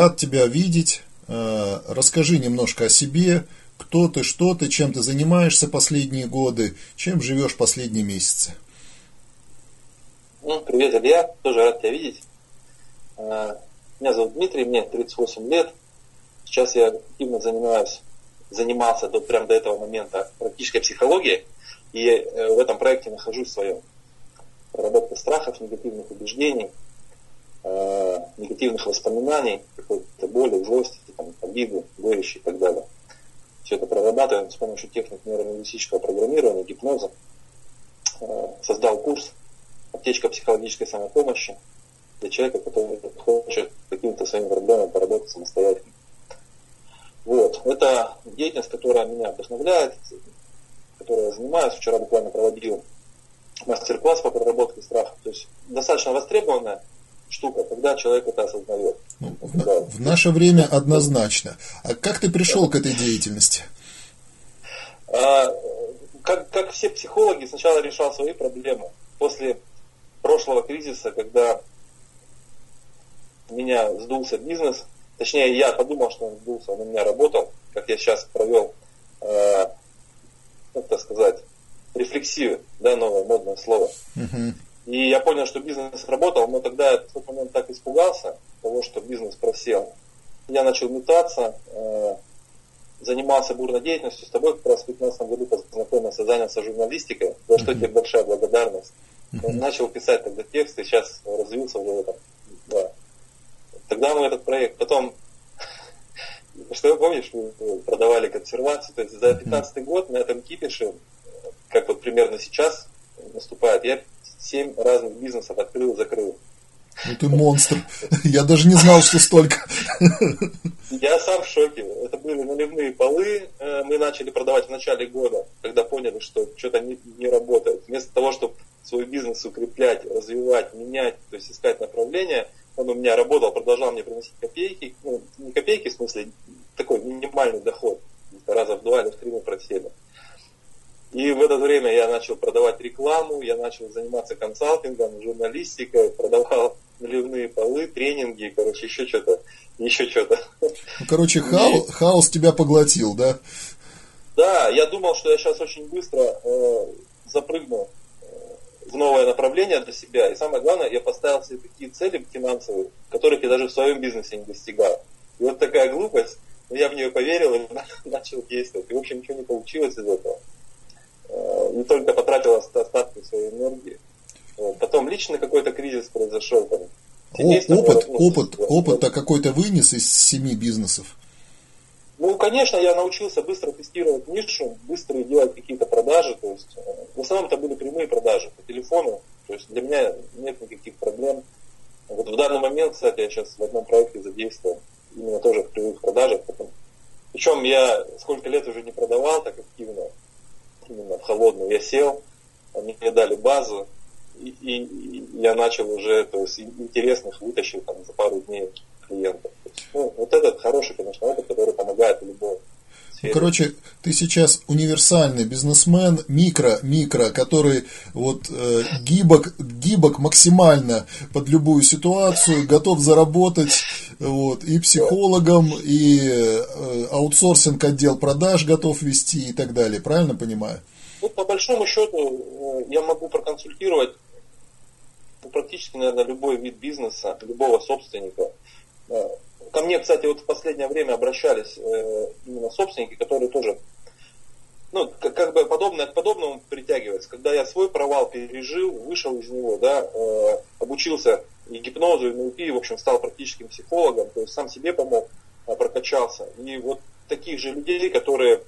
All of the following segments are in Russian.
Рад тебя видеть. Э, расскажи немножко о себе, кто ты, что ты, чем ты занимаешься последние годы, чем живешь последние месяцы. Ну, привет, Илья, тоже рад тебя видеть. Э, меня зовут Дмитрий, мне 38 лет. Сейчас я активно занимаюсь, занимался до, прямо до этого момента практической психологией. И э, в этом проекте нахожусь в своем. Проработка страхов, негативных убеждений, э, негативных воспоминаний, какой-то боли, злости, там, обиды, горечи и так далее. Все это прорабатываем с помощью техник нейролингвистического программирования, гипноза. Э, создал курс «Аптечка психологической самопомощи» для человека, который хочет каким-то своим проблемам поработать самостоятельно. Вот. Это деятельность, которая меня вдохновляет, которой я занимаюсь. Вчера буквально проводил мастер-класс по проработке страха. То есть достаточно востребованная штука, когда человек это осознает. Ну, в, в наше время однозначно. А как ты пришел к этой деятельности? А, как, как все психологи, сначала решал свои проблемы. После прошлого кризиса, когда у меня сдулся бизнес, точнее я подумал, что он сдулся, он у меня работал, как я сейчас провел э, как это сказать, рефлексию, да, новое модное слово. Uh-huh. И я понял, что бизнес работал, но тогда я в тот момент так испугался того, что бизнес просел. Я начал метаться, э, занимался бурной деятельностью. С тобой как раз в 2015 году познакомился, занялся журналистикой, за что тебе большая благодарность. Начал писать тогда тексты, сейчас развился уже в этом. Да. Тогда мы этот проект, потом что помнишь, мы продавали консервацию, то есть за 15 год на этом кипише, как вот примерно сейчас наступает, я 7 разных бизнесов открыл, закрыл. Ну ты монстр. Я даже не знал, что столько. Я сам в шоке. Это были наливные полы. Э, мы начали продавать в начале года, когда поняли, что что-то не, не работает. Вместо того, чтобы свой бизнес укреплять, развивать, менять, то есть искать направление, он у меня работал, продолжал мне приносить копейки, ну, не копейки, в смысле, такой минимальный доход, раза в два или в три мы просели. И в это время я начал продавать рекламу, я начал заниматься консалтингом, журналистикой, продавал наливные полы, тренинги, короче, еще что-то, еще что-то. Ну, короче, хаос, и... хаос тебя поглотил, да? Да, я думал, что я сейчас очень быстро э, запрыгну в новое направление для себя. И самое главное, я поставил себе такие цели финансовые, которых я даже в своем бизнесе не достигал. И вот такая глупость, но я в нее поверил и начал действовать. И, в общем, ничего не получилось из этого. Э, не только потратил остатки своей энергии. Потом лично какой-то кризис произошел. Там, опыт, опыт, опыт-то какой-то вынес из семи бизнесов. Ну, конечно, я научился быстро тестировать нишу, быстро делать какие-то продажи. То есть, э, в основном это были прямые продажи по телефону. То есть для меня нет никаких проблем. Вот в данный момент, кстати, я сейчас в одном проекте задействован именно тоже в прямых продажах. Причем я сколько лет уже не продавал так активно, именно в холодную. Я сел, они мне дали базу, и, и, я начал уже, то есть интересных вытащил там за пару дней клиентов. Ну, вот этот хороший, конечно, опыт, который помогает в короче, ты сейчас универсальный бизнесмен, микро, микро, который вот э, гибок, гибок максимально под любую ситуацию, готов заработать, вот, и психологом, и э, аутсорсинг отдел продаж готов вести и так далее. Правильно понимаю? Ну, по большому счету, э, я могу проконсультировать практически, наверное, любой вид бизнеса, любого собственника Э, ко мне, кстати, вот в последнее время обращались э, именно собственники, которые тоже, ну, как, как бы подобное к подобному притягивается. Когда я свой провал пережил, вышел из него, да, э, обучился и гипнозу, и НЛП, в общем, стал практическим психологом, то есть сам себе помог, прокачался. И вот таких же людей, которые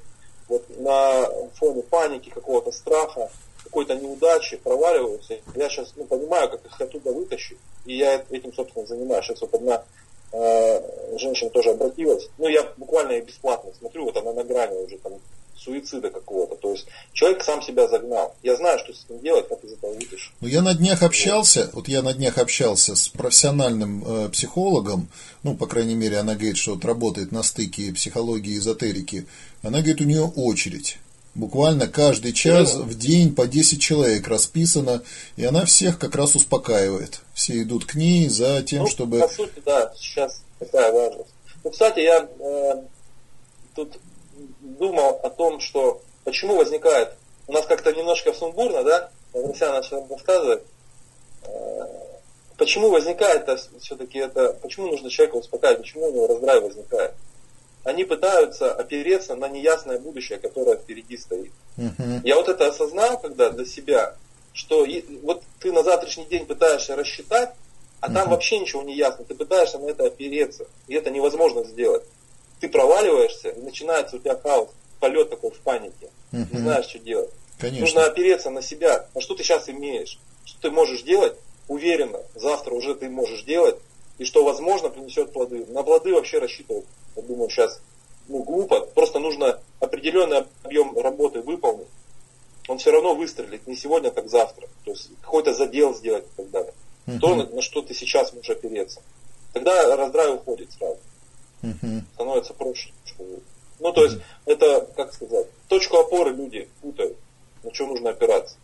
вот на фоне паники, какого-то страха, какой-то неудачи проваливаются, я сейчас ну, понимаю, как их оттуда вытащить, и я этим, собственно, занимаюсь. Сейчас вот одна Э, женщина тоже обратилась. Ну, я буквально бесплатно смотрю, вот она на грани уже там суицида какого-то. То есть человек сам себя загнал. Я знаю, что с этим делать, как из этого выйдешь. Ну, я на днях общался, вот я на днях общался с профессиональным э, психологом, ну, по крайней мере, она говорит, что вот работает на стыке психологии и эзотерики. Она говорит, у нее очередь. Буквально каждый час в день по 10 человек расписано, и она всех как раз успокаивает. все идут к ней за тем, ну, чтобы... По сути, да, сейчас такая важность. Ну, кстати, я э, тут думал о том, что почему возникает, у нас как-то немножко сумбурно, да, Вася начал рассказывать, э, почему возникает все-таки это, почему нужно человека успокаивать, почему у него раздрай возникает. Они пытаются опереться на неясное будущее, которое впереди стоит. Uh-huh. Я вот это осознал, когда для себя, что вот ты на завтрашний день пытаешься рассчитать, а uh-huh. там вообще ничего не ясно. Ты пытаешься на это опереться, и это невозможно сделать. Ты проваливаешься, и начинается у тебя хаос, полет такой в панике. Uh-huh. Не знаешь, что делать. Конечно. Нужно опереться на себя. А что ты сейчас имеешь? Что ты можешь делать? Уверенно, завтра уже ты можешь делать, и что, возможно, принесет плоды. На плоды вообще рассчитывать, я думаю, сейчас ну, глупо. Просто нужно определенный объем работы выполнить. Он все равно выстрелит не сегодня, так завтра. То есть какой-то задел сделать и так далее. Uh-huh. То, на, на что ты сейчас можешь опереться. Тогда раздрай уходит сразу. Uh-huh. Становится проще. Ну, то есть, uh-huh. это, как сказать, точку опоры люди путают на что нужно опираться.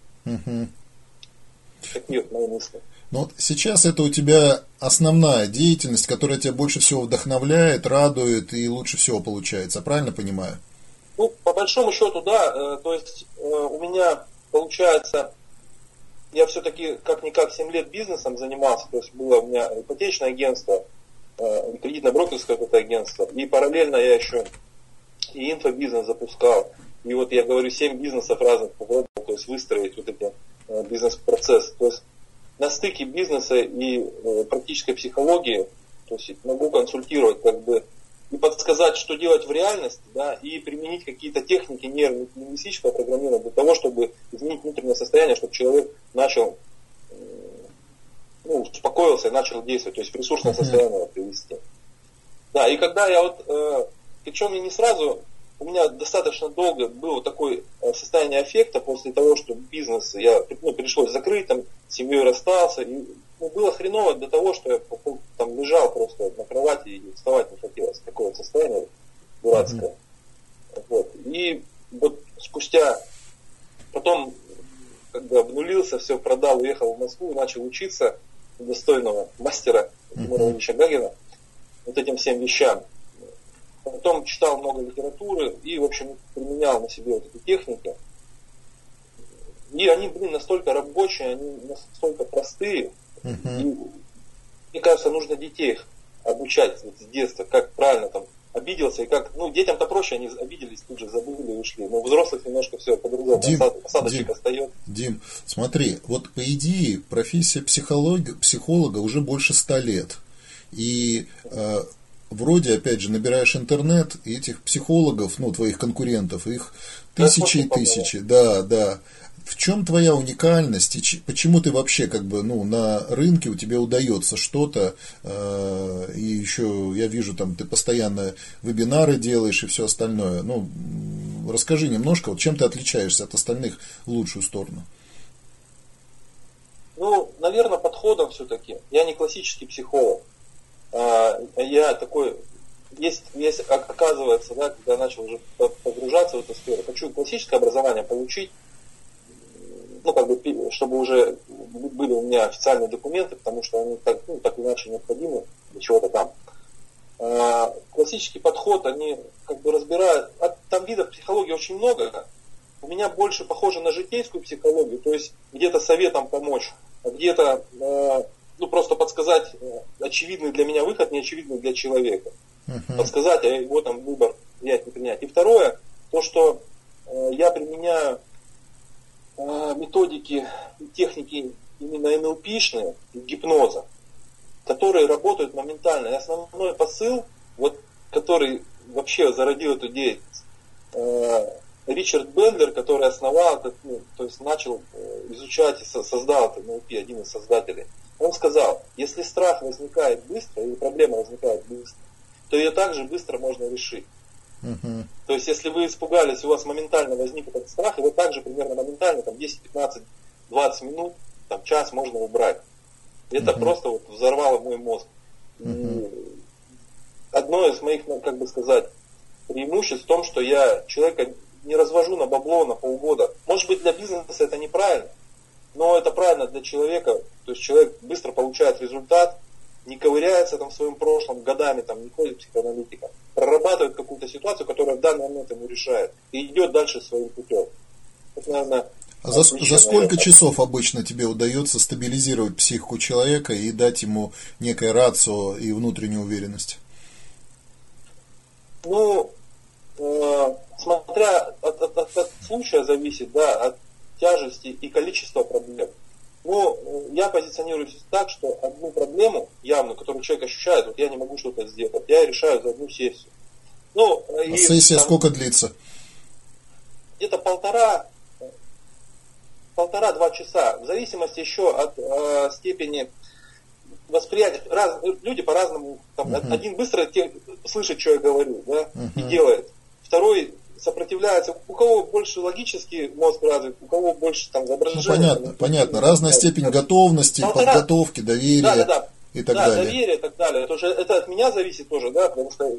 Такие вот мои мысли. Ну вот сейчас это у тебя основная деятельность, которая тебя больше всего вдохновляет, радует и лучше всего получается, правильно понимаю? Ну, по большому счету, да. Э, то есть э, у меня получается, я все-таки как-никак 7 лет бизнесом занимался, то есть было у меня ипотечное агентство, э, кредитно-брокерское какое-то агентство, и параллельно я еще и инфобизнес запускал. И вот я говорю, 7 бизнесов разных попробовал, то есть выстроить вот эти э, бизнес-процесс. То есть на стыке бизнеса и э, практической психологии, то есть могу консультировать как бы и подсказать, что делать в реальности, да, и применить какие-то техники нейролингвистического программирования для того, чтобы изменить внутреннее состояние, чтобы человек начал, ну, успокоился и начал действовать, то есть в ресурсное состояние привести. Да, и когда я вот, э, причем я не сразу у меня достаточно долго было такое э, состояние аффекта после того, что бизнес я ну, пришлось закрыть, там, с семьей расстался. И, ну, было хреново до того, что я там лежал просто на кровати и вставать не хотелось. Такое состояние дурацкое. Mm-hmm. Вот. И вот спустя, потом, когда обнулился, все продал, уехал в Москву, начал учиться достойного мастера Тимура Ильича Гагина вот этим всем вещам. Потом читал много литературы и, в общем, применял на себе вот эти техники. И они, блин, настолько рабочие, они настолько простые. Uh-huh. И, мне кажется, нужно детей их обучать вот с детства, как правильно там обиделся, и как, ну, детям-то проще, они обиделись, тут же забыли и ушли. Но у взрослых немножко все по-другому, Дим, осадочек Дим, остается. Дим, смотри, вот по идее профессия психолога, психолога уже больше ста лет. И э, вроде, опять же, набираешь интернет, и этих психологов, ну, твоих конкурентов, их тысячи и тысячи, да, да. В чем твоя уникальность и почему ты вообще как бы ну на рынке у тебя удается что-то э, и еще я вижу там ты постоянно вебинары делаешь и все остальное. Ну расскажи немножко, вот чем ты отличаешься от остальных в лучшую сторону? Ну, наверное, подходом все-таки. Я не классический психолог. А, я такой, есть, есть, оказывается, да, когда начал уже погружаться в эту сферу, хочу классическое образование получить, ну, как бы, чтобы уже были у меня официальные документы, потому что они так, ну, так иначе необходимы для чего-то там. А, классический подход, они как бы разбирают, а, там видов психологии очень много, у меня больше похоже на житейскую психологию, то есть где-то советом помочь, а где-то а, ну, просто подсказать э, очевидный для меня выход, не очевидный для человека. Uh-huh. Подсказать, а его там выбор принять, не принять. И второе, то, что э, я применяю э, методики, техники именно НЛПшные, гипноза, которые работают моментально. И основной посыл, вот, который вообще зародил эту деятельность, э, Ричард Бендлер, который основал, ну, то есть начал э, изучать и создал это НЛП, один из создателей, он сказал, если страх возникает быстро, или проблема возникает быстро, то ее также быстро можно решить. Uh-huh. То есть, если вы испугались, у вас моментально возник этот страх, его также примерно моментально, там 10, 15, 20 минут, там час можно убрать. Это uh-huh. просто вот взорвало мой мозг. Uh-huh. одно из моих, ну, как бы сказать, преимуществ в том, что я человека не развожу на бабло на полгода. Может быть, для бизнеса это неправильно, но это правильно для человека, то есть человек быстро получает результат, не ковыряется там в своем прошлом годами, там, не ходит психоаналитиком, прорабатывает какую-то ситуацию, которая в данный момент ему решает, и идет дальше своим путем. Это, наверное, а за, за сколько часов обычно тебе удается стабилизировать психику человека и дать ему некое рацио и внутреннюю уверенность? Ну, э, смотря от, от, от, от случая зависит, да, от тяжести и количества проблем. Но я позиционируюсь так, что одну проблему явно, которую человек ощущает, вот я не могу что-то сделать, я решаю за одну сессию. Ну, а и, сессия там, сколько длится? Где-то полтора, полтора-два часа, в зависимости еще от э, степени восприятия. Раз, люди по-разному, там, uh-huh. один быстро те, слышит, что я говорю, да, uh-huh. и делает. Второй сопротивляется. У кого больше логический мозг развит, у кого больше там воображение. Ну, понятно, понятно. Разная степень готовности, полтора... подготовки, доверия да, да, да. и так да, далее. доверие и так далее. Это, уже, это от меня зависит тоже, да, потому что,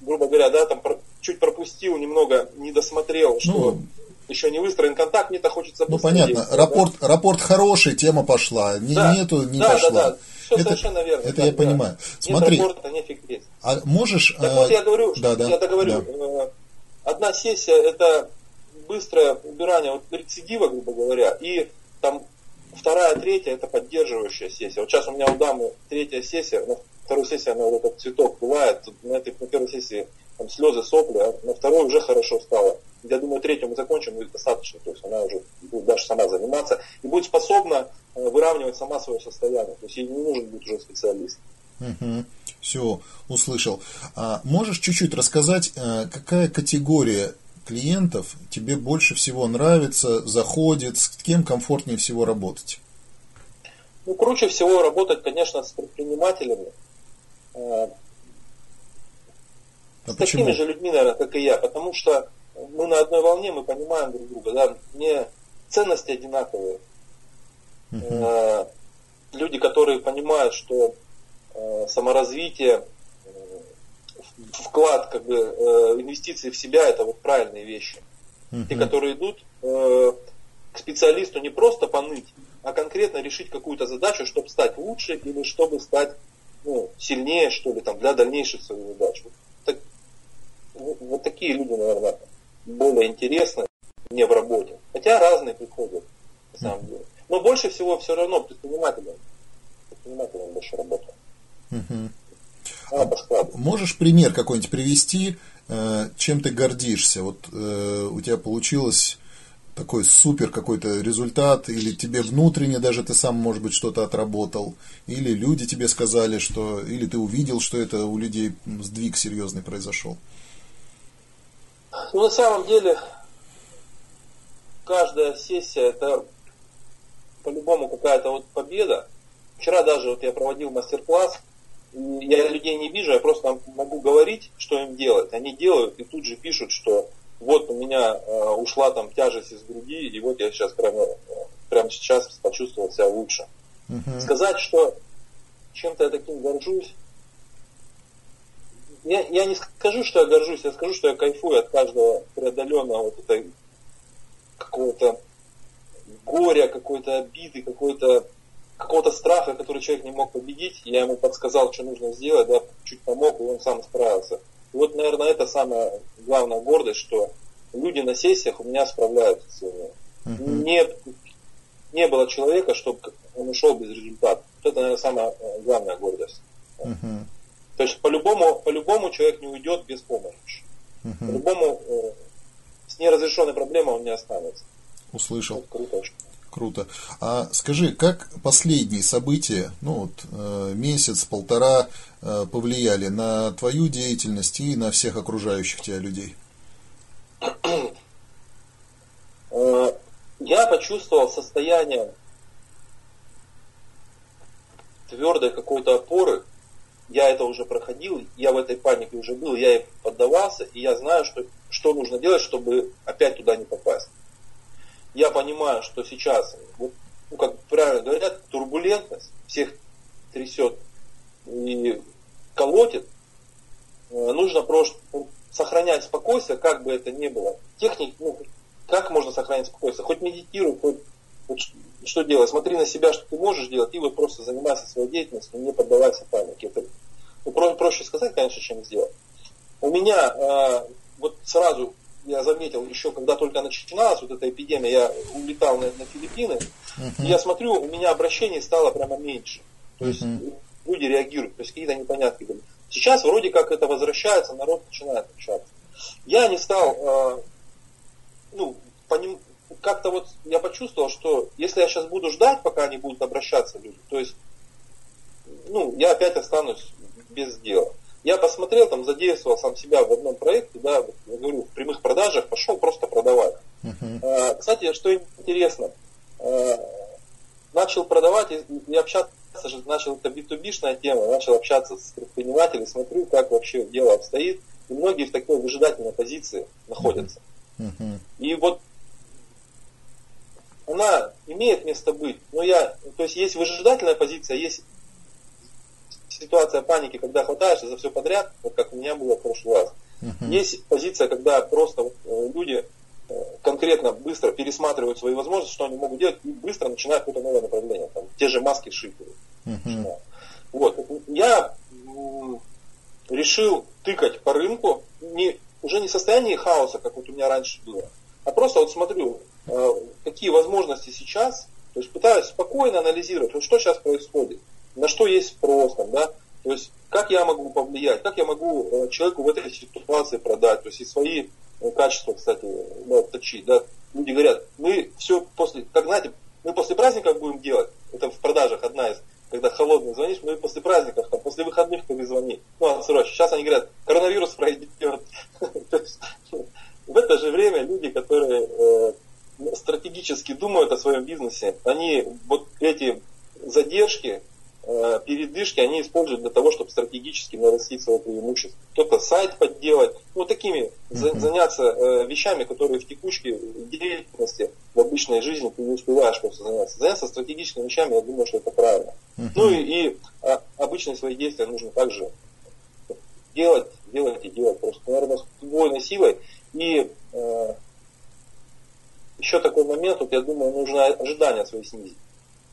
грубо говоря, да, там чуть пропустил немного, не досмотрел, что ну, еще не выстроен контакт, мне-то хочется Ну, понятно. Рапорт, да? рапорт хороший, тема пошла. Не, да. Нету, не да, пошла. Да, да. Все это, совершенно верно. Это да, я да. понимаю. Смотри. Нет рапорта, нефиг А можешь... Так а... вот я говорю, да, да, я договорю. Да. Одна сессия это быстрое убирание вот рецидива, грубо говоря, и там вторая, третья это поддерживающая сессия. Вот сейчас у меня у дамы третья сессия, на второй сессии она вот этот цветок бывает, на этой на первой сессии там слезы, сопли, а на второй уже хорошо стало. Я думаю, третью мы закончим, и достаточно. То есть она уже будет даже сама заниматься и будет способна э, выравнивать сама свое состояние. То есть ей не нужен будет уже специалист. Угу. Все, услышал. А можешь чуть-чуть рассказать, э, какая категория клиентов тебе больше всего нравится, заходит, с кем комфортнее всего работать? Ну, круче всего работать, конечно, с предпринимателями. Э, а с почему? такими же людьми, наверное, как и я, потому что мы на одной волне, мы понимаем друг друга, да, мне ценности одинаковые. Угу. Люди, которые понимают, что саморазвитие, э, вклад, как бы, э, инвестиции в себя, это вот правильные вещи. Uh-huh. Те, которые идут к специалисту не просто поныть, а конкретно решить какую-то задачу, чтобы стать лучше или чтобы стать ну, сильнее, что ли, там, для дальнейших своих задач. Вот, так, вот такие люди, наверное, более интересны мне в работе. Хотя разные приходят, на самом деле. Но больше всего все равно предпринимателям. Предпринимателям больше работают. А можешь пример какой-нибудь привести, э, чем ты гордишься? Вот э, у тебя получилось такой супер какой-то результат, или тебе внутренне даже ты сам, может быть, что-то отработал, или люди тебе сказали, что, или ты увидел, что это у людей сдвиг серьезный произошел? Ну, на самом деле, каждая сессия это по-любому какая-то вот победа. Вчера даже вот я проводил мастер-класс, я людей не вижу, я просто могу говорить, что им делать. Они делают и тут же пишут, что вот у меня э, ушла там тяжесть из груди, и вот я сейчас прямо, прямо сейчас почувствовал себя лучше. Uh-huh. Сказать, что чем-то я таким горжусь, я, я не скажу, что я горжусь, я скажу, что я кайфую от каждого преодоленного вот этой какого-то горя, какой-то обиды, какой-то какого-то страха, который человек не мог победить, я ему подсказал, что нужно сделать, да, чуть помог, и он сам справился. И вот, наверное, это самая главная гордость, что люди на сессиях у меня справляются с этим. Uh-huh. Не, не было человека, чтобы он ушел без результата. Вот это, наверное, самая э, главная гордость. Uh-huh. То есть по-любому, по-любому человек не уйдет без помощи. Uh-huh. По-любому э, с неразрешенной проблемой он не останется. Услышал. Вот круто. Круто. А скажи, как последние события, ну вот э, месяц, полтора, э, повлияли на твою деятельность и на всех окружающих тебя людей? Э, я почувствовал состояние твердой какой-то опоры. Я это уже проходил, я в этой панике уже был, я ей поддавался, и я знаю, что, что нужно делать, чтобы опять туда не попасть я понимаю, что сейчас, ну, как правильно говорят, турбулентность всех трясет и колотит, э, нужно просто сохранять спокойствие, как бы это ни было. Техник, ну, как можно сохранять спокойствие? Хоть медитируй, хоть вот что делать? Смотри на себя, что ты можешь делать, и вот просто занимайся своей деятельностью, не поддавайся панике. Это ну, про, проще сказать, конечно, чем сделать. У меня э, вот сразу я заметил, еще когда только начиналась вот эта эпидемия, я улетал на, на Филиппины, uh-huh. и я смотрю, у меня обращений стало прямо меньше. То есть uh-huh. люди реагируют, то есть какие-то непонятки были. Сейчас вроде как это возвращается, народ начинает общаться. Я не стал, э, ну, поним, как-то вот я почувствовал, что если я сейчас буду ждать, пока они будут обращаться люди, то есть, ну, я опять останусь без дела. Я посмотрел, там, задействовал сам себя в одном проекте, да, я говорю, в прямых продажах пошел просто продавать. Uh-huh. А, кстати, что интересно, а, начал продавать и, и общаться начал это B2B-шная тема, начал общаться с предпринимателями, смотрю, как вообще дело обстоит, и многие в такой выжидательной позиции находятся. Uh-huh. И вот она имеет место быть, но я, то есть есть выжидательная позиция, есть ситуация паники, когда хватаешься за все подряд, вот как у меня было в прошлый раз. Uh-huh. Есть позиция, когда просто э, люди э, конкретно быстро пересматривают свои возможности, что они могут делать, и быстро начинают какое-то новое направление. Там, те же маски шить. Uh-huh. Вот. Я решил тыкать по рынку, не, уже не в состоянии хаоса, как вот у меня раньше было, а просто вот смотрю, э, какие возможности сейчас, то есть пытаюсь спокойно анализировать, вот что сейчас происходит на что есть спрос, там, да, то есть как я могу повлиять, как я могу э, человеку в этой ситуации продать, то есть и свои э, качества, кстати, да, точить, да. Люди говорят, мы все после, как знаете, мы после праздников будем делать, это в продажах одна из, когда холодный звонишь, мы после праздников, там, после выходных перезвони. Ну, отсрочь. Сейчас они говорят, коронавирус пройдет. В это же время люди, которые э, стратегически думают о своем бизнесе, они вот эти задержки, Э, передышки они используют для того, чтобы стратегически нарастить свое преимущество. Кто-то сайт подделать, ну такими uh-huh. заняться э, вещами, которые в текущей деятельности, в обычной жизни ты не успеваешь просто заняться. Заняться стратегическими вещами, я думаю, что это правильно. Uh-huh. Ну и, и а, обычные свои действия нужно также делать, делать и делать просто, наверное, с удвоенной силой. И э, еще такой момент, вот я думаю, нужно ожидания свои снизить.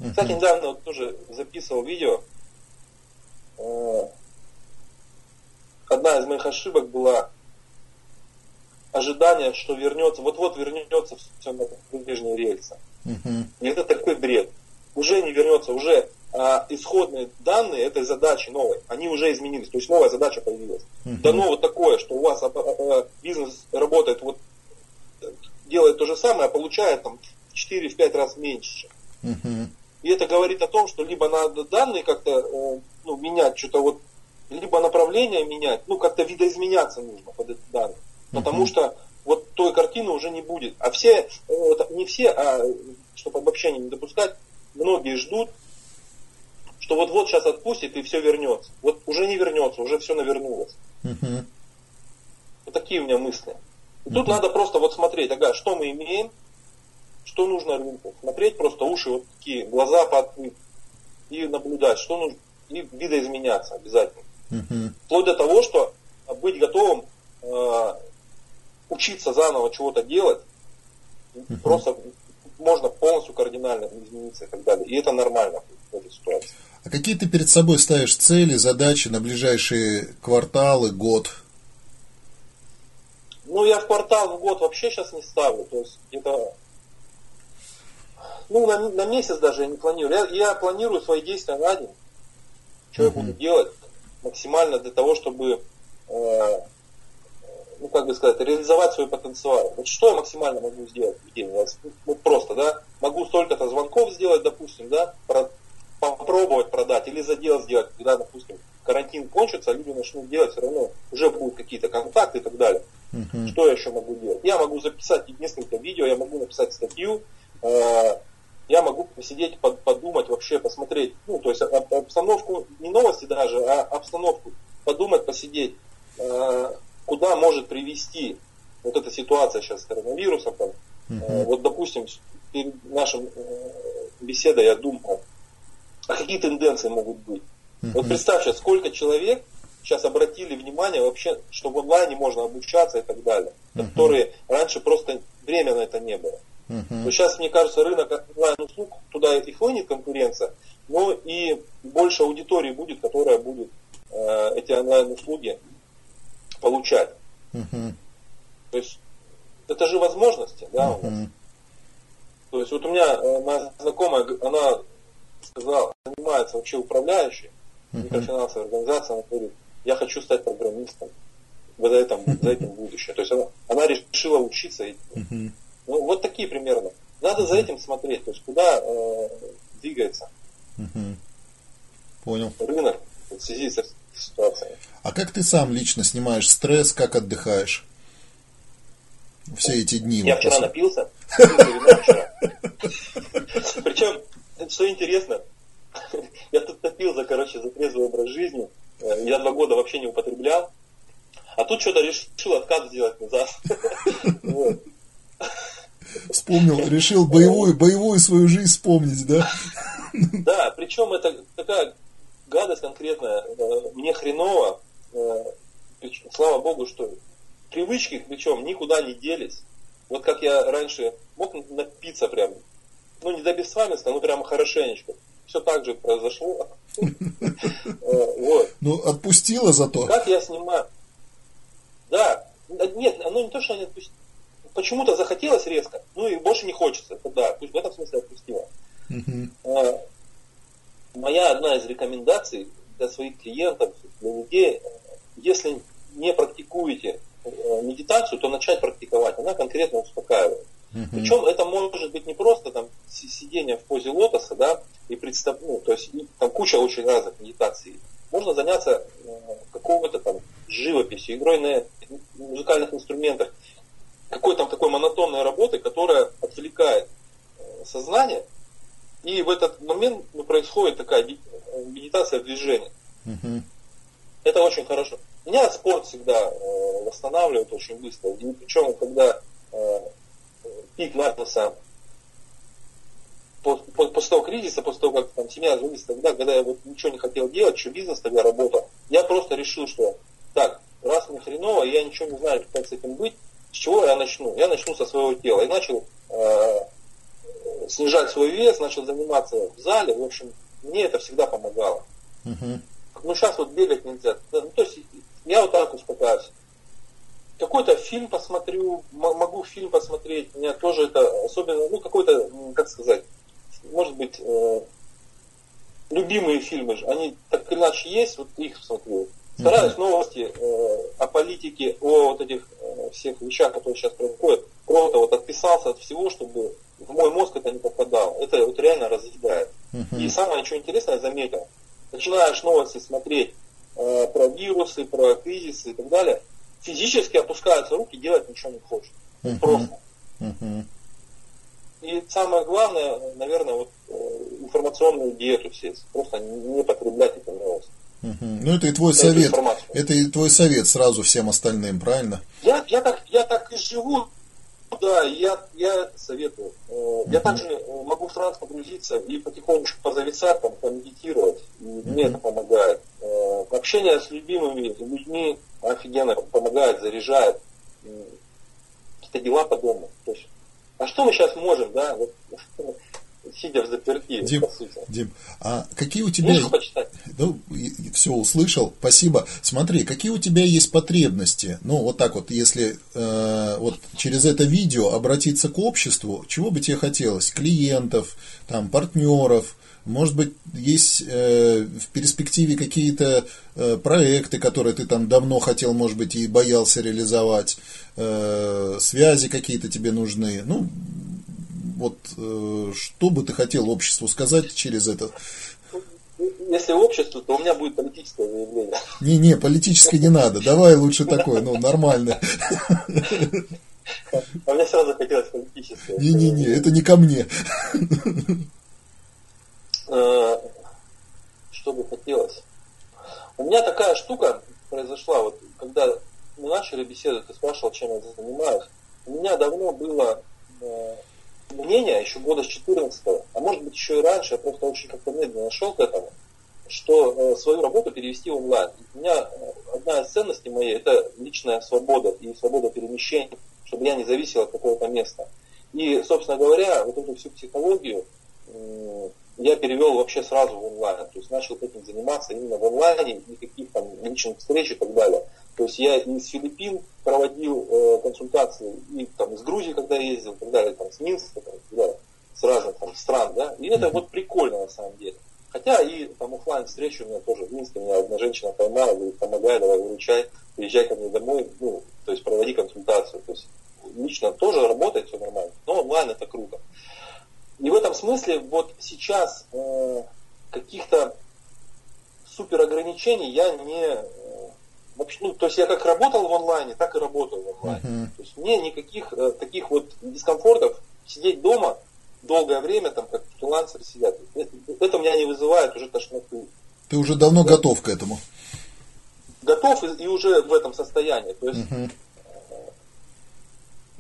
Кстати, недавно вот тоже записывал видео. Э, одна из моих ошибок была ожидание, что вернется, вот-вот вернется все на прежние рельсы. Uh-huh. И это такой бред. Уже не вернется, уже а, исходные данные этой задачи новой, они уже изменились, то есть новая задача появилась. Uh-huh. Дано вот такое, что у вас а, а, бизнес работает, вот делает то же самое, а получает там 4-5 раз меньше. Uh-huh. И это говорит о том, что либо надо данные как-то э, ну, менять, что-то вот, либо направление менять, ну как-то видоизменяться нужно под эти данные. Потому uh-huh. что вот той картины уже не будет. А все, вот, не все, а чтобы обобщение не допускать, многие ждут, что вот-вот сейчас отпустит и все вернется. Вот уже не вернется, уже все навернулось. Uh-huh. Вот такие у меня мысли. И uh-huh. тут надо просто вот смотреть, ага, что мы имеем, что нужно рынку? Смотреть просто уши вот такие, глаза пооткрыть и наблюдать, что нужно, и видоизменяться обязательно. Uh-huh. Вплоть до того, что быть готовым э, учиться заново чего-то делать, uh-huh. просто можно полностью кардинально измениться и так далее. И это нормально в этой ситуации. А какие ты перед собой ставишь цели, задачи на ближайшие кварталы, год? Ну, я в квартал, в год вообще сейчас не ставлю. То есть где-то ну, на, на месяц даже я не планирую. Я, я планирую свои действия на день. Что uh-huh. я буду делать максимально для того, чтобы, э, ну, как бы сказать, реализовать свой потенциал. Вот что я максимально могу сделать в день? Вот просто, да, могу столько-то звонков сделать, допустим, да, про, попробовать продать или задел сделать, когда, допустим, карантин кончится, а люди начнут делать, все равно уже будут какие-то контакты и так далее. Uh-huh. Что я еще могу делать? Я могу записать несколько видео, я могу написать статью, э, я могу посидеть, подумать, вообще посмотреть, ну, то есть обстановку, не новости даже, а обстановку, подумать, посидеть, э, куда может привести вот эта ситуация сейчас с коронавирусом. Там, uh-huh. Вот, допустим, перед нашим э, беседой я думал, а какие тенденции могут быть? Вот представь сейчас, сколько человек сейчас обратили внимание вообще, что в онлайне можно обучаться и так далее, которые раньше просто время на это не было. Uh-huh. То сейчас, мне кажется, рынок онлайн-услуг, туда и хлынет конкуренция, но и больше аудитории будет, которая будет э, эти онлайн-услуги получать. Uh-huh. То есть это же возможности, да, у нас. То есть вот у меня э, моя знакомая, она сказала, занимается вообще управляющей uh-huh. микрофинансовой организацией, она говорит, я хочу стать программистом за этим, за этим будущее. То есть она, она решила учиться. Uh-huh. Ну, вот такие примерно. Надо за этим смотреть, то есть куда э, двигается угу. Понял. рынок в связи с ситуацией. А как ты сам лично снимаешь стресс, как отдыхаешь? Все эти дни. Я вот вчера после... напился. Причем, что интересно, я тут топил за, короче, за трезвый образ жизни. Э, я два года вообще не употреблял. А тут что-то решил откат сделать назад. Вспомнил, решил боевую, боевую свою жизнь вспомнить, да? Да, причем это такая гадость конкретная. Э, мне хреново. Э, слава богу, что привычки, причем, никуда не делись. Вот как я раньше мог напиться прям, ну не до бесславенства, но прямо хорошенечко. Все так же произошло. Э. Ну, отпустила зато. Как я снимаю? Да. Нет, оно не то, что не отпустило почему-то захотелось резко, ну и больше не хочется. Это да, пусть в этом смысле отпустила. Uh-huh. Моя одна из рекомендаций для своих клиентов, для людей, если не практикуете э, медитацию, то начать практиковать. Она конкретно успокаивает. Uh-huh. Причем это может быть не просто там сидение в позе лотоса, да, и представ... ну, то есть там куча очень разных медитаций. Можно заняться э, какого-то там живописью, игрой на музыкальных инструментах какой там такой монотонной работы, которая отвлекает э, сознание, и в этот момент ну, происходит такая медитация движения. Угу. Это очень хорошо. Меня спорт всегда э, восстанавливает очень быстро. И причем, когда э, пик начался после того кризиса, после того, как там семья развалилась, тогда, когда я вот ничего не хотел делать, что бизнес тогда работал, я просто решил, что так, раз мне хреново, я ничего не знаю, как с этим быть, с чего я начну? Я начну со своего тела. И начал э, снижать свой вес, начал заниматься в зале. В общем, мне это всегда помогало. Uh-huh. Ну, сейчас вот бегать нельзя. Ну, то есть, я вот так успокаиваюсь. Какой-то фильм посмотрю, могу фильм посмотреть. Меня тоже это особенно, ну, какой-то, как сказать, может быть, э, любимые фильмы, они так или иначе есть, вот их смотрю. Стараюсь новости э, о политике, о вот этих э, всех вещах, которые сейчас происходят, просто вот отписался от всего, чтобы в мой мозг это не попадало. Это вот реально разъедает. Uh-huh. И самое что интересное, я заметил, начинаешь новости смотреть э, про вирусы, про кризисы и так далее, физически опускаются руки, делать ничего не хочешь. Uh-huh. Просто. Uh-huh. И самое главное, наверное, вот э, информационную диету все, просто не потреблять эти новости. Угу. Ну это и твой совет. Это и твой совет сразу всем остальным, правильно? Я, я, так, я так и живу. Да, я, я советую. Uh-huh. Я также э, могу в транс погрузиться и потихонечку позависать, там, помедитировать. И uh-huh. мне это помогает. Э, общение с любимыми людьми офигенно помогает, заряжает. Какие-то дела по дому. То есть, а что мы сейчас можем, да? Вот, сидя в заперти, Дим, по сути. Дим, а какие у тебя... Ну, все услышал, спасибо. Смотри, какие у тебя есть потребности? Ну, вот так вот, если э, вот через это видео обратиться к обществу, чего бы тебе хотелось? Клиентов, там, партнеров, может быть, есть э, в перспективе какие-то э, проекты, которые ты там давно хотел, может быть, и боялся реализовать, э, связи какие-то тебе нужны. Ну, вот э, что бы ты хотел обществу сказать через это? Если общество, то у меня будет политическое заявление. Не-не, политическое не надо. Давай лучше такое, ну, нормально. А мне сразу хотелось политическое. Не-не-не, это не ко мне. Э, что бы хотелось? У меня такая штука произошла, вот когда мы начали беседу, ты спрашивал, чем я занимаюсь. У меня давно было э, мнение еще года с 14 а может быть еще и раньше, я просто очень как-то медленно шел к этому, что э, свою работу перевести в онлайн. У меня э, одна из ценностей моей – это личная свобода и свобода перемещения, чтобы я не зависел от какого-то места. И, собственно говоря, вот эту всю психологию я перевел вообще сразу в онлайн. То есть начал этим заниматься именно в онлайне, никаких там личных встреч и так далее. То есть я из Филиппин проводил э, консультации, и там из Грузии, когда ездил, и так далее, там, с Минска, там, да, с разных там, стран, да. И это вот прикольно на самом деле. Хотя и там офлайн встречи у меня тоже в Минске, меня одна женщина поймала, говорит, помогай, давай выручай, приезжай ко мне домой, ну, то есть проводи консультацию. То есть лично тоже работает все нормально, но онлайн это круто. И в этом смысле вот сейчас э, каких-то супер ограничений я не вообще, ну, то есть я как работал в онлайне, так и работаю в онлайне. Uh-huh. То есть мне никаких э, таких вот дискомфортов сидеть дома долгое время, там, как фрилансеры сидят, это, это меня не вызывает уже тошноту. Ты уже давно да. готов к этому? Готов и, и уже в этом состоянии. То есть uh-huh.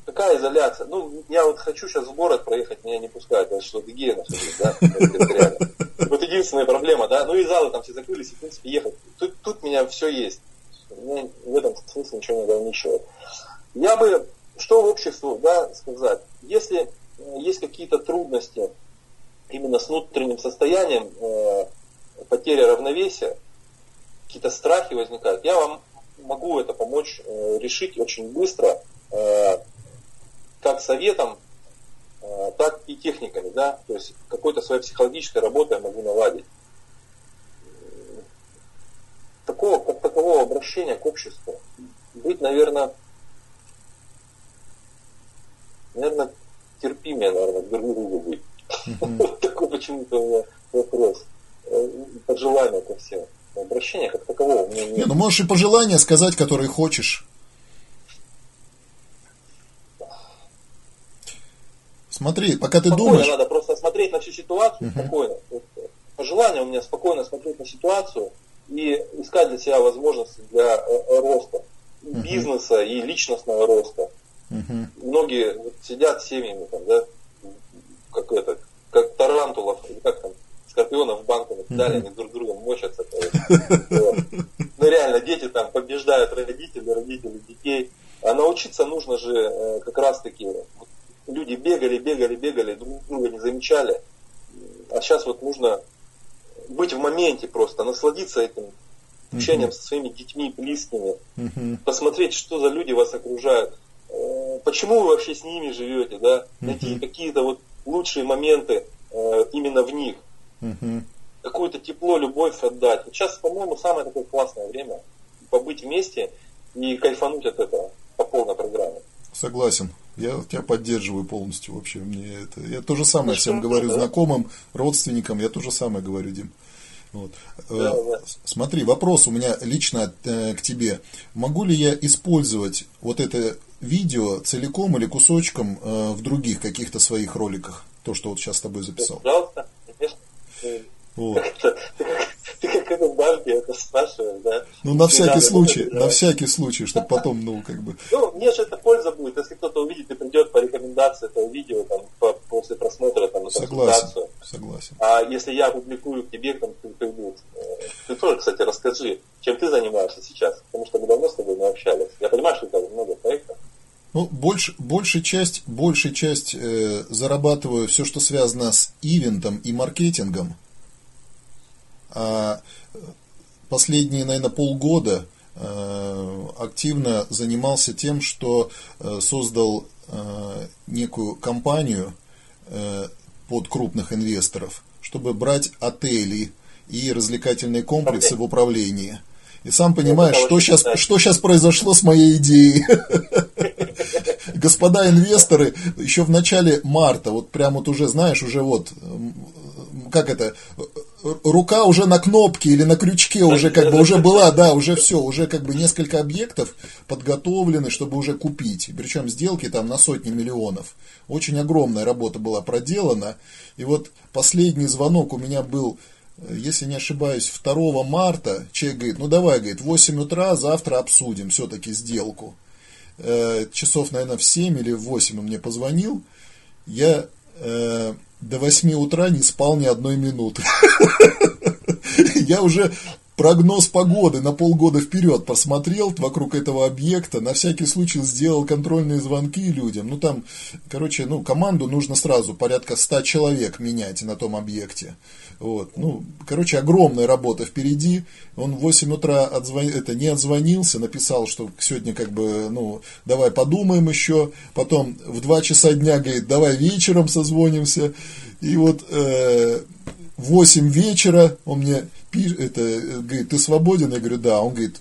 Какая изоляция? Ну, я вот хочу сейчас в город проехать, меня не пускают, потому что гигиена да, Вот единственная проблема, да, ну и залы там все закрылись, и в принципе ехать. Тут, меня все есть. Меня в этом смысле ничего не ограничивает. Я бы, что в обществу, да, сказать, если есть какие-то трудности именно с внутренним состоянием, э, потеря равновесия, какие-то страхи возникают, я вам могу это помочь э, решить очень быстро, э, как советом, э, так и техниками, да, то есть какой-то своей психологической работой могу наладить. Такого, как такового обращения к обществу быть, наверное, наверное, терпимее, наверное, друг другу быть. Вот такой почему-то у меня вопрос. Э, пожелания ко всем. Обращения как такового у меня нет. ну можешь и пожелания сказать, которые хочешь. Смотри, пока ты спокойно думаешь... надо просто смотреть на всю ситуацию uh-huh. спокойно. Пожелание у меня спокойно смотреть на ситуацию и искать для себя возможности для э, роста. Uh-huh. Бизнеса и личностного роста. Uh-huh. Многие вот, сидят семьями, там, да, как это, как тарантулов, как там, скорпионов в банку накидали, uh-huh. они друг другом мочатся. Ну реально, дети там побеждают родителей, родители детей. А научиться нужно же э, как раз таки люди бегали, бегали, бегали, друг друга не замечали. А сейчас вот нужно быть в моменте просто, насладиться этим общением uh-huh. со своими детьми, близкими, uh-huh. посмотреть, что за люди вас окружают, э, почему вы вообще с ними живете, да, найти uh-huh. какие-то вот лучшие моменты э, именно в них, uh-huh. какое-то тепло, любовь отдать. Вот сейчас, по-моему, самое такое классное время побыть вместе и кайфануть от этого по полной программе. Согласен. Я тебя поддерживаю полностью вообще. Мне это, я то же самое всем говорю знакомым, родственникам, я то же самое говорю, Дим. Вот. Да, да. Смотри, вопрос у меня лично э, к тебе. Могу ли я использовать вот это видео целиком или кусочком э, в других каких-то своих роликах? То, что вот сейчас с тобой записал. Пожалуйста, конечно. Вот. Ты как это Бальби это спрашиваешь, да? Ну, на всякий надо, случай, на всякий случай, чтобы потом, ну, как бы... Ну, мне же это пойза будет, если кто-то увидит и придет по рекомендации этого видео, там, по, после просмотра, там, консультацию. Согласен, А если я опубликую к тебе, там, ты, ты, ты, ты тоже, кстати, расскажи, чем ты занимаешься сейчас, потому что мы давно с тобой не общались. Я понимаю, что у тебя много проектов. Ну, больш, большая часть, большая часть э, зарабатываю все, что связано с ивентом и маркетингом. А последние, наверное, полгода э, активно занимался тем, что э, создал э, некую компанию под крупных инвесторов, чтобы брать отели и развлекательные комплексы в управлении. И сам понимаешь, что сейчас, что сейчас произошло с моей идеей. Господа инвесторы, еще в начале марта, вот прямо вот уже, знаешь, уже вот, как это, рука уже на кнопке или на крючке уже как бы уже была, да, уже все, уже как бы несколько объектов подготовлены, чтобы уже купить. Причем сделки там на сотни миллионов. Очень огромная работа была проделана. И вот последний звонок у меня был, если не ошибаюсь, 2 марта. Человек говорит, ну давай, говорит, в 8 утра завтра обсудим все-таки сделку. Э, часов, наверное, в 7 или в 8 он мне позвонил. Я э, до 8 утра не спал ни одной минуты. Я уже прогноз погоды на полгода вперед посмотрел вокруг этого объекта, на всякий случай сделал контрольные звонки людям. Ну там, короче, ну команду нужно сразу порядка 100 человек менять на том объекте. Вот. Ну, короче, огромная работа впереди. Он в 8 утра отзвон... это, не отзвонился, написал, что сегодня как бы, ну, давай подумаем еще. Потом в 2 часа дня говорит, давай вечером созвонимся. И вот э, в 8 вечера он мне это, говорит, ты свободен? Я говорю, да. Он говорит,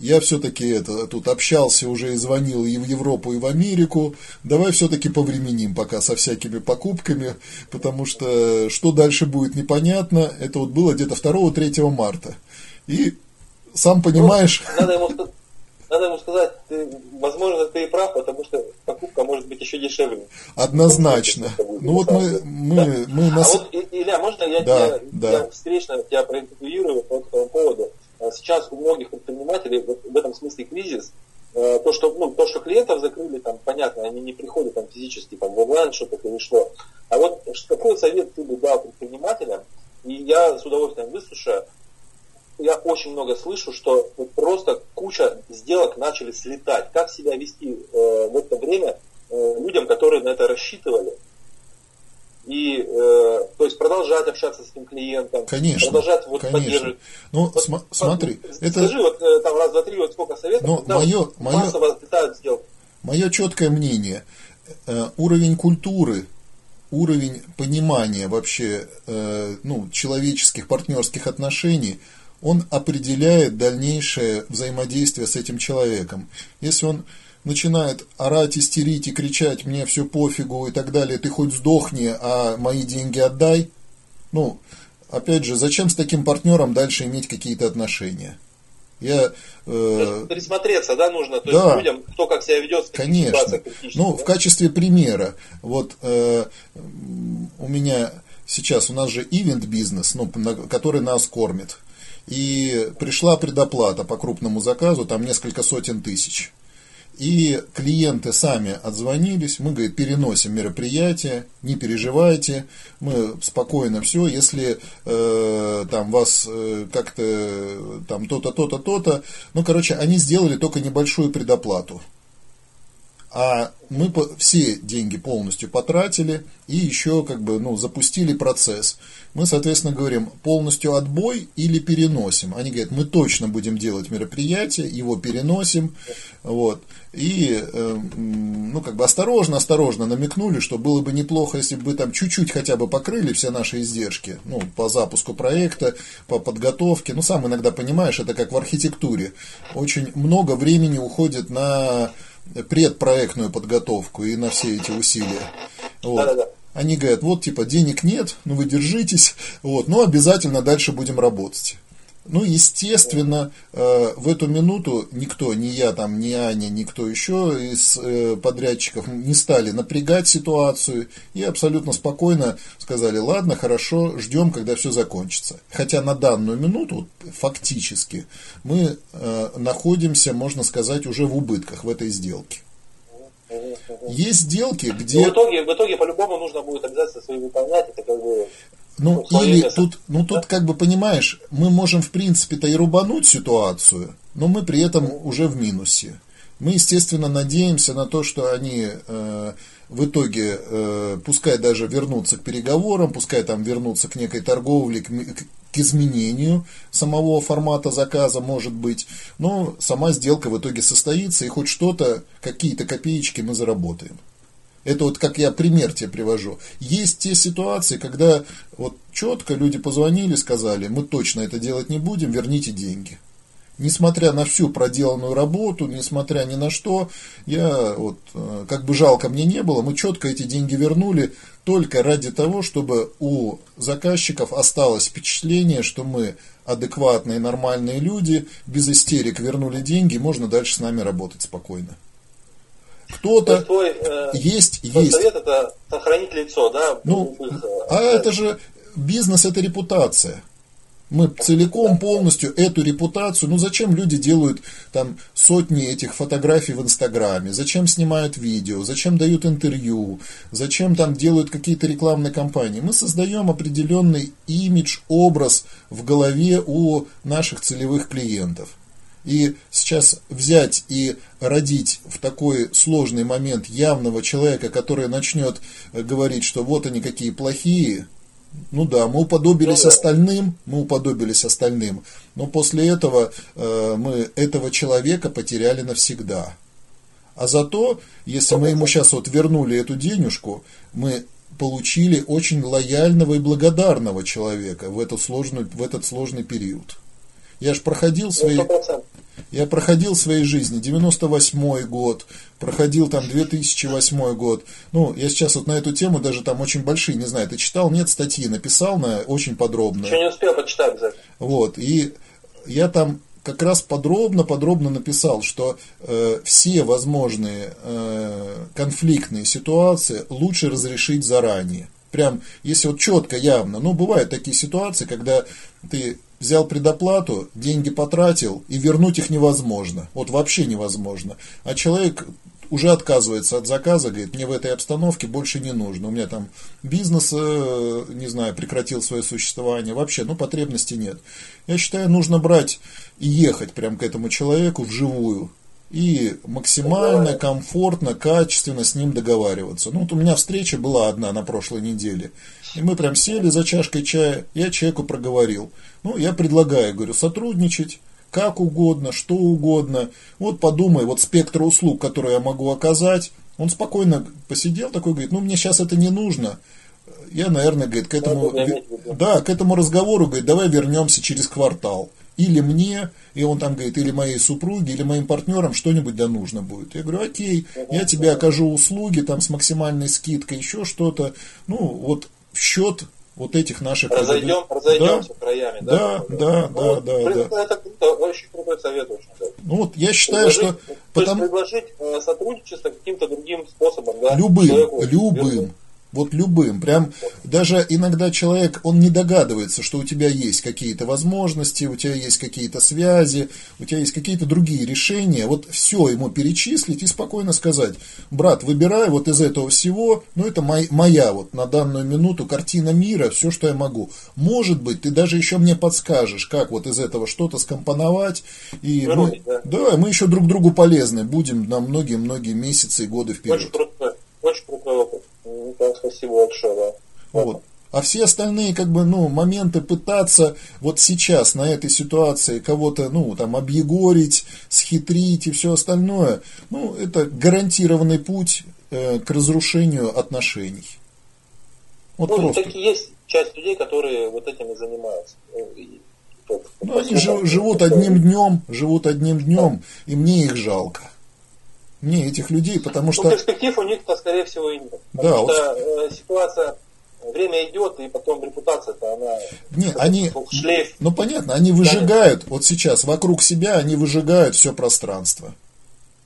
я все-таки это, тут общался уже и звонил и в Европу, и в Америку. Давай все-таки повременим пока со всякими покупками, потому что что дальше будет непонятно. Это вот было где-то 2-3 марта. И сам понимаешь... Ну, надо, ему, надо ему сказать, ты, возможно, ты и прав, потому что покупка может быть еще дешевле. Однозначно. Ну вот мы... мы, да. мы нас... А вот, Илья, можно я, да, тебя, да. я встречно тебя проинтервьюирую по этому поводу? А сейчас у многих предпринимателей в этом смысле кризис, э, то, что, ну, то, что клиентов закрыли, там, понятно, они не приходят там физически там, в онлайн что-то перешло. А вот какой совет ты бы дал предпринимателям, и я с удовольствием выслушаю, я очень много слышу, что вот просто куча сделок начали слетать. Как себя вести э, в это время э, людям, которые на это рассчитывали, и э, то есть продолжать общаться с этим клиентом, конечно, продолжать вот конечно. поддерживать. Ну, вот, см- смотри, это... скажи вот э, там раз, два, три, вот сколько советов, Но мое, вот мое, массово летают сделки. Мое четкое мнение, э, уровень культуры, уровень понимания вообще э, ну, человеческих партнерских отношений, он определяет дальнейшее взаимодействие с этим человеком. Если он начинает орать, истерить и кричать, мне все пофигу и так далее, ты хоть сдохни, а мои деньги отдай. Ну, опять же, зачем с таким партнером дальше иметь какие-то отношения? Я, э, присмотреться, да, нужно, то да, есть людям, кто как себя ведет, конечно. Ну, да? в качестве примера, вот э, у меня сейчас, у нас же ивент бизнес, ну, который нас кормит. И пришла предоплата по крупному заказу, там несколько сотен тысяч. И клиенты сами отзвонились, мы, говорит, переносим мероприятие, не переживайте, мы спокойно все, если э, там вас э, как-то там то-то, то-то, то-то, ну, короче, они сделали только небольшую предоплату а мы все деньги полностью потратили и еще как бы ну, запустили процесс. Мы, соответственно, говорим полностью отбой или переносим. Они говорят, мы точно будем делать мероприятие, его переносим. Вот. И э, ну, как бы осторожно, осторожно намекнули, что было бы неплохо, если бы там чуть-чуть хотя бы покрыли все наши издержки ну, по запуску проекта, по подготовке. Ну, сам иногда понимаешь, это как в архитектуре. Очень много времени уходит на предпроектную подготовку и на все эти усилия. Вот. Да, да, да. Они говорят, вот типа денег нет, ну вы держитесь, вот, но обязательно дальше будем работать. Ну, естественно, э, в эту минуту никто, ни я, там, ни Аня, никто еще из э, подрядчиков не стали напрягать ситуацию и абсолютно спокойно сказали, ладно, хорошо, ждем, когда все закончится. Хотя на данную минуту, фактически, мы э, находимся, можно сказать, уже в убытках в этой сделке. Есть сделки, где... Но в итоге, в итоге по-любому нужно будет обязательно свои выполнять, это как бы ну, ну или тут, ну тут как бы понимаешь, мы можем в принципе-то и рубануть ситуацию, но мы при этом уже в минусе. Мы, естественно, надеемся на то, что они э, в итоге, э, пускай даже вернутся к переговорам, пускай там вернутся к некой торговле, к, к изменению самого формата заказа, может быть, но сама сделка в итоге состоится, и хоть что-то, какие-то копеечки мы заработаем. Это вот как я пример тебе привожу. Есть те ситуации, когда вот четко люди позвонили, сказали, мы точно это делать не будем, верните деньги. Несмотря на всю проделанную работу, несмотря ни на что, я вот, э, как бы жалко мне не было, мы четко эти деньги вернули только ради того, чтобы у заказчиков осталось впечатление, что мы адекватные, нормальные люди, без истерик вернули деньги, можно дальше с нами работать спокойно. Кто-то э, есть, есть. совет это сохранить лицо, да? Ну, э, а это же бизнес, это репутация. Мы целиком, полностью эту репутацию, ну зачем люди делают там сотни этих фотографий в Инстаграме, зачем снимают видео, зачем дают интервью, зачем там делают какие-то рекламные кампании. Мы создаем определенный имидж, образ в голове у наших целевых клиентов. И сейчас взять и родить в такой сложный момент явного человека, который начнет говорить, что вот они какие плохие, ну да, мы уподобились остальным, мы уподобились остальным, но после этого э, мы этого человека потеряли навсегда. А зато, если мы ему сейчас вот вернули эту денежку, мы получили очень лояльного и благодарного человека в, эту сложную, в этот сложный период. Я же проходил свои... 100%. Я проходил в своей жизни 98 год, проходил там 2008 год. Ну, я сейчас вот на эту тему даже там очень большие, не знаю, ты читал? Нет, статьи написал на очень подробно. Еще не успел почитать, Зак. Вот, и я там как раз подробно-подробно написал, что э, все возможные э, конфликтные ситуации лучше разрешить заранее. Прям, если вот четко, явно. Ну, бывают такие ситуации, когда ты взял предоплату, деньги потратил, и вернуть их невозможно. Вот вообще невозможно. А человек уже отказывается от заказа, говорит, мне в этой обстановке больше не нужно. У меня там бизнес, э, не знаю, прекратил свое существование. Вообще, ну, потребности нет. Я считаю, нужно брать и ехать прям к этому человеку вживую. И максимально комфортно, качественно с ним договариваться. Ну, вот у меня встреча была одна на прошлой неделе. И мы прям сели за чашкой чая, я человеку проговорил. Ну, я предлагаю, говорю, сотрудничать как угодно, что угодно. Вот подумай, вот спектр услуг, которые я могу оказать. Он спокойно посидел такой, говорит, ну, мне сейчас это не нужно. Я, наверное, говорит, к этому, да, к этому разговору, говорит, давай вернемся через квартал. Или мне, и он там говорит, или моей супруге, или моим партнерам что-нибудь да нужно будет. Я говорю, окей, я тебе окажу услуги там с максимальной скидкой, еще что-то. Ну, вот в счет вот этих наших... Разойдем, разойдемся да? краями, да? Да, да, ну, да, да, да. Это круто, очень крутой совет. Очень, да. Ну вот я считаю, предложить, что... Потому... предложить э, сотрудничество каким-то другим способом, да? Любым, человеку, любым. Вот любым. Прям даже иногда человек, он не догадывается, что у тебя есть какие-то возможности, у тебя есть какие-то связи, у тебя есть какие-то другие решения. Вот все ему перечислить и спокойно сказать, брат, выбирай вот из этого всего, ну это мой, моя вот на данную минуту картина мира, все, что я могу. Может быть, ты даже еще мне подскажешь, как вот из этого что-то скомпоновать. И мы, да. да, мы еще друг другу полезны будем на многие-многие месяцы и годы вперед. Очень крутой, очень крутой опыт. Ну, так, спасибо большое, да. Вот. А все остальные, как бы, ну, моменты пытаться вот сейчас на этой ситуации кого-то, ну, там, объегорить, схитрить и все остальное, ну, это гарантированный путь э, к разрушению отношений. Вот ну, просто. таки есть часть людей, которые вот этим и занимаются. Ну, ну они жив, живут одним днем, живут одним днем, и мне их жалко мне этих людей, потому ну, что... Перспектив у них-то, скорее всего, и нет. Потому да, что вот... Э, ситуация, время идет, и потом репутация-то, она... Не, они... Шлейф. Ну, понятно, они выжигают, вот сейчас, вокруг себя они выжигают все пространство.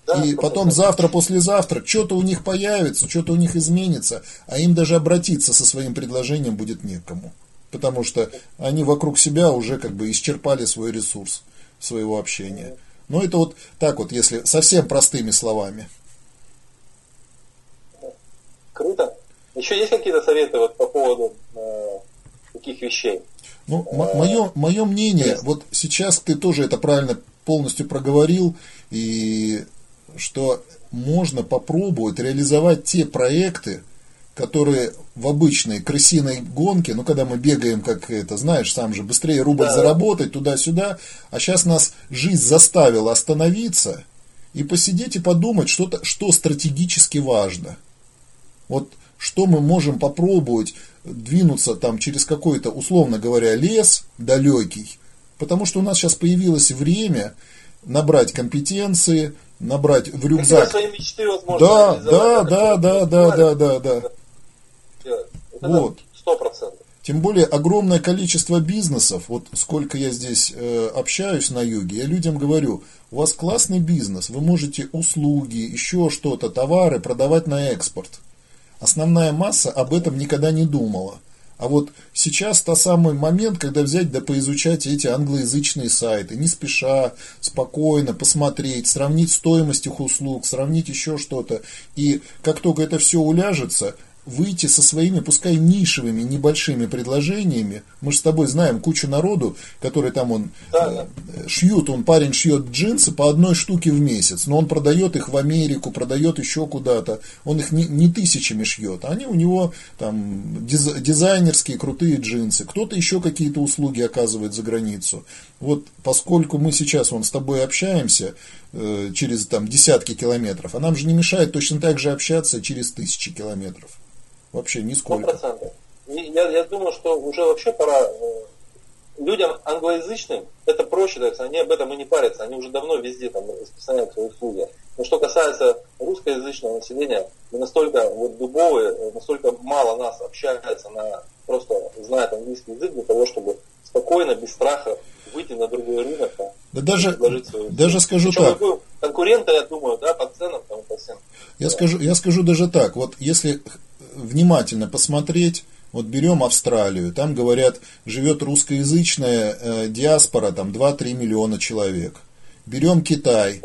Да, и потом завтра, послезавтра, что-то у них появится, что-то у них изменится, а им даже обратиться со своим предложением будет некому. Потому что они вокруг себя уже как бы исчерпали свой ресурс своего общения. Ну, это вот так вот, если совсем простыми словами. Круто. Еще есть какие-то советы вот по поводу э, таких вещей? Ну, э, мое, мое мнение, есть. вот сейчас ты тоже это правильно полностью проговорил, и что можно попробовать реализовать те проекты, которые в обычной крысиной гонке, ну, когда мы бегаем, как это, знаешь, сам же, быстрее рубль да. заработать, туда-сюда, а сейчас нас жизнь заставила остановиться и посидеть и подумать, что, -то, что стратегически важно. Вот что мы можем попробовать двинуться там через какой-то, условно говоря, лес далекий, потому что у нас сейчас появилось время набрать компетенции, набрать в рюкзак. Свои мечты, возможно, да, да, да, да, да, да, да, да. Это вот. Сто процентов. Тем более огромное количество бизнесов, вот сколько я здесь э, общаюсь на юге, я людям говорю, у вас классный бизнес, вы можете услуги, еще что-то, товары продавать на экспорт. Основная масса об этом никогда не думала. А вот сейчас тот самый момент, когда взять да поизучать эти англоязычные сайты, не спеша, спокойно посмотреть, сравнить стоимость их услуг, сравнить еще что-то. И как только это все уляжется, выйти со своими, пускай нишевыми, небольшими предложениями. Мы же с тобой знаем кучу народу, который там он да, э, шьют, он парень шьет джинсы по одной штуке в месяц, но он продает их в Америку, продает еще куда-то. Он их не, не тысячами шьет, а они у него там диз, дизайнерские крутые джинсы. Кто-то еще какие-то услуги оказывает за границу. Вот поскольку мы сейчас вон, с тобой общаемся э, через там десятки километров, а нам же не мешает точно так же общаться через тысячи километров. Вообще нисколько. 100%. Я, я думаю, что уже вообще пора э, людям англоязычным это проще дается, они об этом и не парятся, они уже давно везде там распространяют свои услуги. Но что касается русскоязычного населения, мы настолько вот дубовые, э, настолько мало нас общается на просто знает английский язык для того, чтобы спокойно, без страха выйти на другой рынок. Да даже, даже скажу Причем так. Конкуренты, я думаю, да, по ценам, там, по всем. Я, да. скажу, я скажу даже так, вот если внимательно посмотреть, вот берем Австралию, там говорят, живет русскоязычная э, диаспора, там 2-3 миллиона человек. Берем Китай,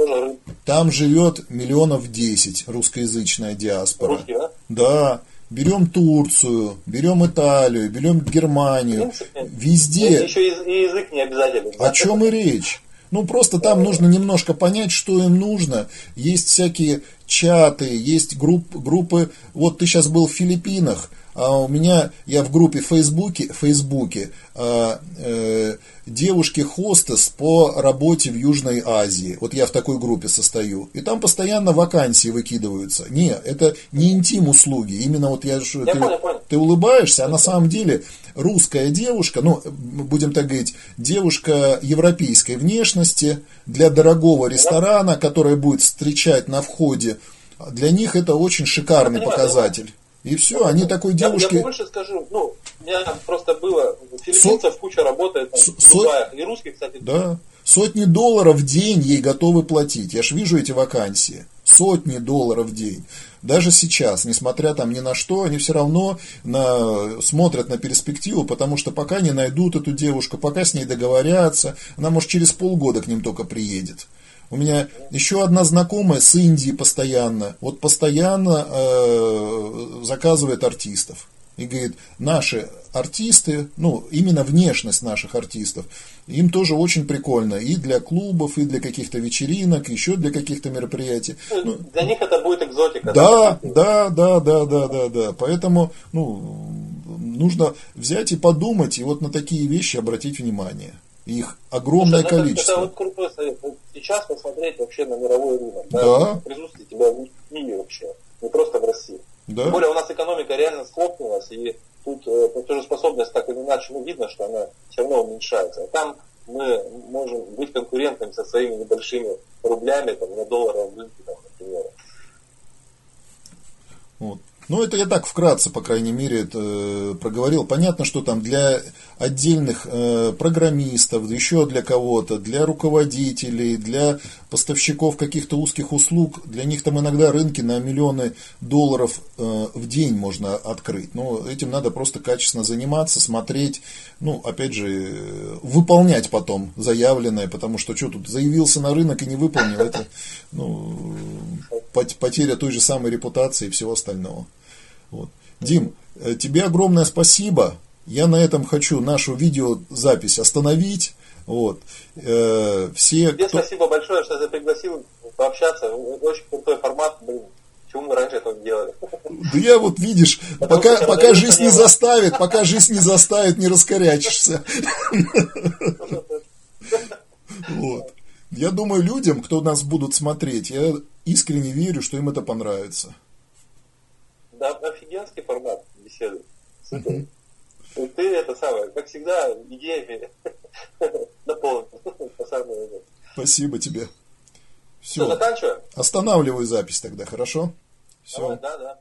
там живет миллионов 10 русскоязычная диаспора. Русские, да? Да. Берем Турцию, берем Италию, берем Германию. Везде. Еще и язык не обязательно. О чем и речь? Ну, просто там нужно немножко понять, что им нужно. Есть всякие чаты, есть групп, группы. Вот ты сейчас был в Филиппинах, а у меня, я в группе в Фейсбуке, Фейсбуке а, э, девушки-хостес по работе в Южной Азии. Вот я в такой группе состою. И там постоянно вакансии выкидываются. Не, это не интим-услуги. Именно вот я, я ты, понял, понял. ты улыбаешься, а на самом деле русская девушка, ну, будем так говорить, девушка европейской внешности для дорогого ресторана, которая будет встречать на входе, для них это очень шикарный показатель. И все, они такой девушке... Я, я больше скажу, ну, у меня просто было, филиппинцев Со... куча работает там, в Дубае, и русских, кстати. Да, сотни долларов в день ей готовы платить. Я ж вижу эти вакансии. Сотни долларов в день. Даже сейчас, несмотря там ни на что, они все равно на, смотрят на перспективу, потому что пока не найдут эту девушку, пока с ней договорятся, она может через полгода к ним только приедет. У меня еще одна знакомая с Индии постоянно, вот постоянно э, заказывает артистов. И говорит, наши артисты, ну, именно внешность наших артистов, им тоже очень прикольно. И для клубов, и для каких-то вечеринок, еще для каких-то мероприятий. Ну, ну, для них это будет экзотика. Да, да, да, да, да, да, да. Поэтому, ну, нужно взять и подумать, и вот на такие вещи обратить внимание. Их огромное Слушай, количество. Это, это вот крутой совет. Сейчас посмотреть вообще на мировой рынок. Да. да. Присутствие тебя в мире вообще. Не просто в России. Да. Тем более у нас экономика реально схлопнулась, и тут э, платежеспособность так или иначе, ну, видно, что она все равно уменьшается. А там мы можем быть конкурентами со своими небольшими рублями там, на долларовом рынке, там, например. Вот. Ну, это я так вкратце, по крайней мере, это э, проговорил. Понятно, что там для отдельных э, программистов, еще для кого-то, для руководителей, для поставщиков каких-то узких услуг, для них там иногда рынки на миллионы долларов э, в день можно открыть. Но этим надо просто качественно заниматься, смотреть, ну, опять же, выполнять потом заявленное, потому что что тут, заявился на рынок и не выполнил, это, ну, потеря той же самой репутации и всего остального. Вот. Дим, э, тебе огромное спасибо. Я на этом хочу нашу видеозапись остановить. Вот. Э, все, Тебе кто... спасибо большое, что ты пригласил пообщаться. Очень крутой формат, блин. Почему мы раньше этого не делали? Да я вот, видишь, пока, пока жизнь не заставит, пока жизнь не заставит, не раскорячишься. Вот. Я думаю, людям, кто нас будут смотреть, я искренне верю, что им это понравится. Да, офигенский формат беседы. Супер. Ты это самое, как всегда, идеями наполнен. Спасибо тебе. Все. Все, заканчиваю? Останавливаю запись тогда, хорошо? Все. Давай, да, да.